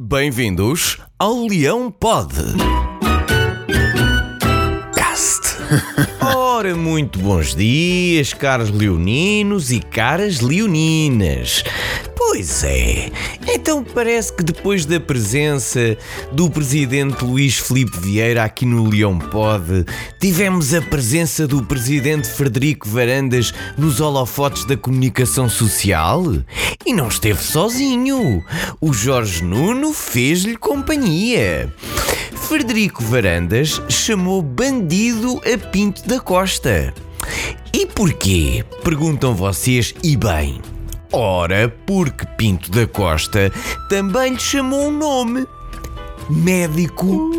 Bem-vindos ao Leão Pod. Cast. Ora, muito bons dias, caros leoninos e caras leoninas. Pois é, então parece que depois da presença do presidente Luís Filipe Vieira aqui no Leão Pod, tivemos a presença do presidente Frederico Varandas nos holofotes da comunicação social? E não esteve sozinho. O Jorge Nuno fez-lhe companhia. Frederico Varandas chamou bandido a Pinto da Costa. E porquê? Perguntam vocês, e bem. Ora, porque Pinto da Costa também lhe chamou um nome: Médico.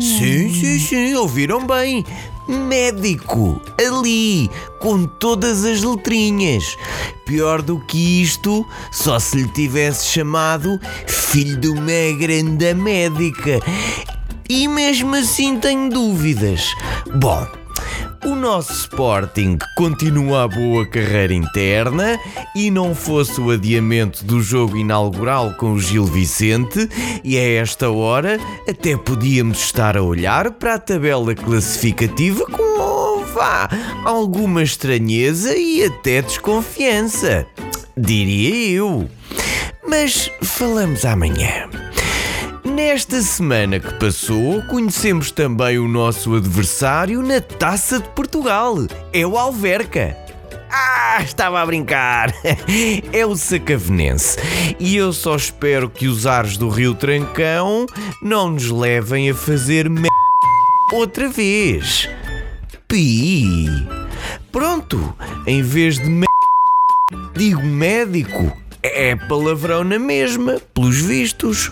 Sim, sim, sim, ouviram bem. Médico, ali, com todas as letrinhas. Pior do que isto, só se lhe tivesse chamado filho de uma grande médica. E mesmo assim tenho dúvidas. Bom, o nosso Sporting continua a boa carreira interna e não fosse o adiamento do jogo inaugural com o Gil Vicente, e a esta hora até podíamos estar a olhar para a tabela classificativa com vá, alguma estranheza e até desconfiança. Diria eu. Mas falamos amanhã. Nesta semana que passou, conhecemos também o nosso adversário na Taça de Portugal. É o Alverca. Ah, estava a brincar! É o Sacavenense. E eu só espero que os ares do Rio Trancão não nos levem a fazer me... outra vez. Pi. Pronto, em vez de me... digo médico. É palavrão na mesma, pelos vistos.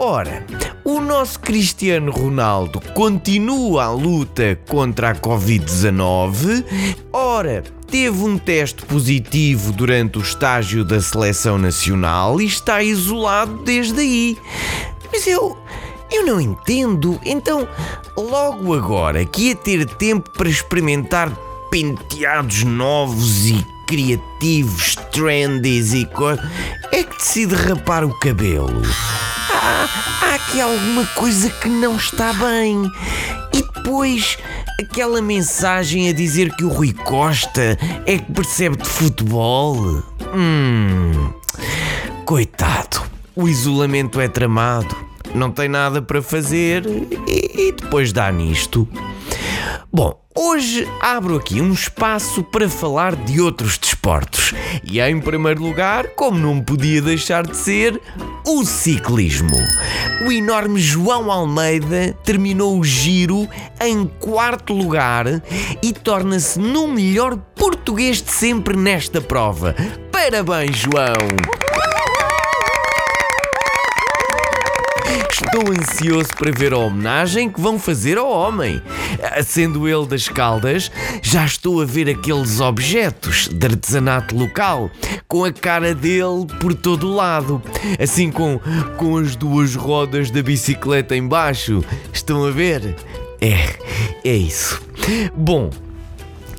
Ora, o nosso Cristiano Ronaldo continua a luta contra a Covid-19. Ora, teve um teste positivo durante o estágio da seleção nacional e está isolado desde aí. Mas eu. Eu não entendo. Então, logo agora que ia ter tempo para experimentar penteados novos e criativos, trendies e coisas, é que decide rapar o cabelo há, há aqui alguma coisa que não está bem. E depois aquela mensagem a dizer que o Rui Costa é que percebe de futebol. Hum. Coitado, o isolamento é tramado, não tem nada para fazer e, e depois dá nisto. Bom, hoje abro aqui um espaço para falar de outros desportos. E em primeiro lugar, como não podia deixar de ser, o ciclismo. O enorme João Almeida terminou o giro em quarto lugar e torna-se no melhor português de sempre nesta prova. Parabéns, João! Estou ansioso para ver a homenagem que vão fazer ao homem. Sendo ele das Caldas, já estou a ver aqueles objetos de artesanato local, com a cara dele por todo o lado, assim com, com as duas rodas da bicicleta embaixo. Estão a ver? É, é isso. Bom,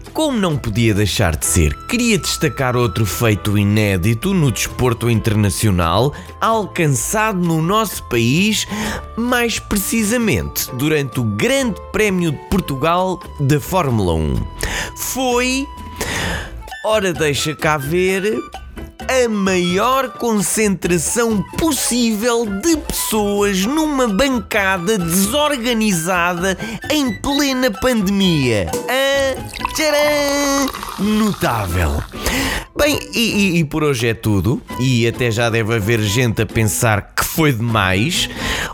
como não podia deixar de ser, queria destacar outro feito inédito no desporto internacional, alcançado no nosso país, mais precisamente durante o Grande Prémio de Portugal da Fórmula 1. Foi. Ora, deixa cá ver a maior concentração possível de pessoas numa bancada desorganizada em plena pandemia. Ah, tcharam! Notável. Bem, e, e, e por hoje é tudo, e até já deve haver gente a pensar foi demais.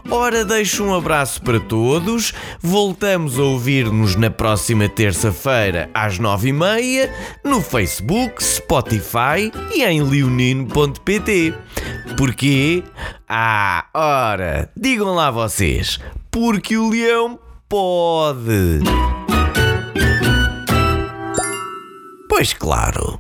Ora, deixo um abraço para todos. Voltamos a ouvir-nos na próxima terça-feira às nove e meia no Facebook, Spotify e em leonino.pt. Porquê? Ah, ora, digam lá vocês. Porque o leão pode. Pois claro.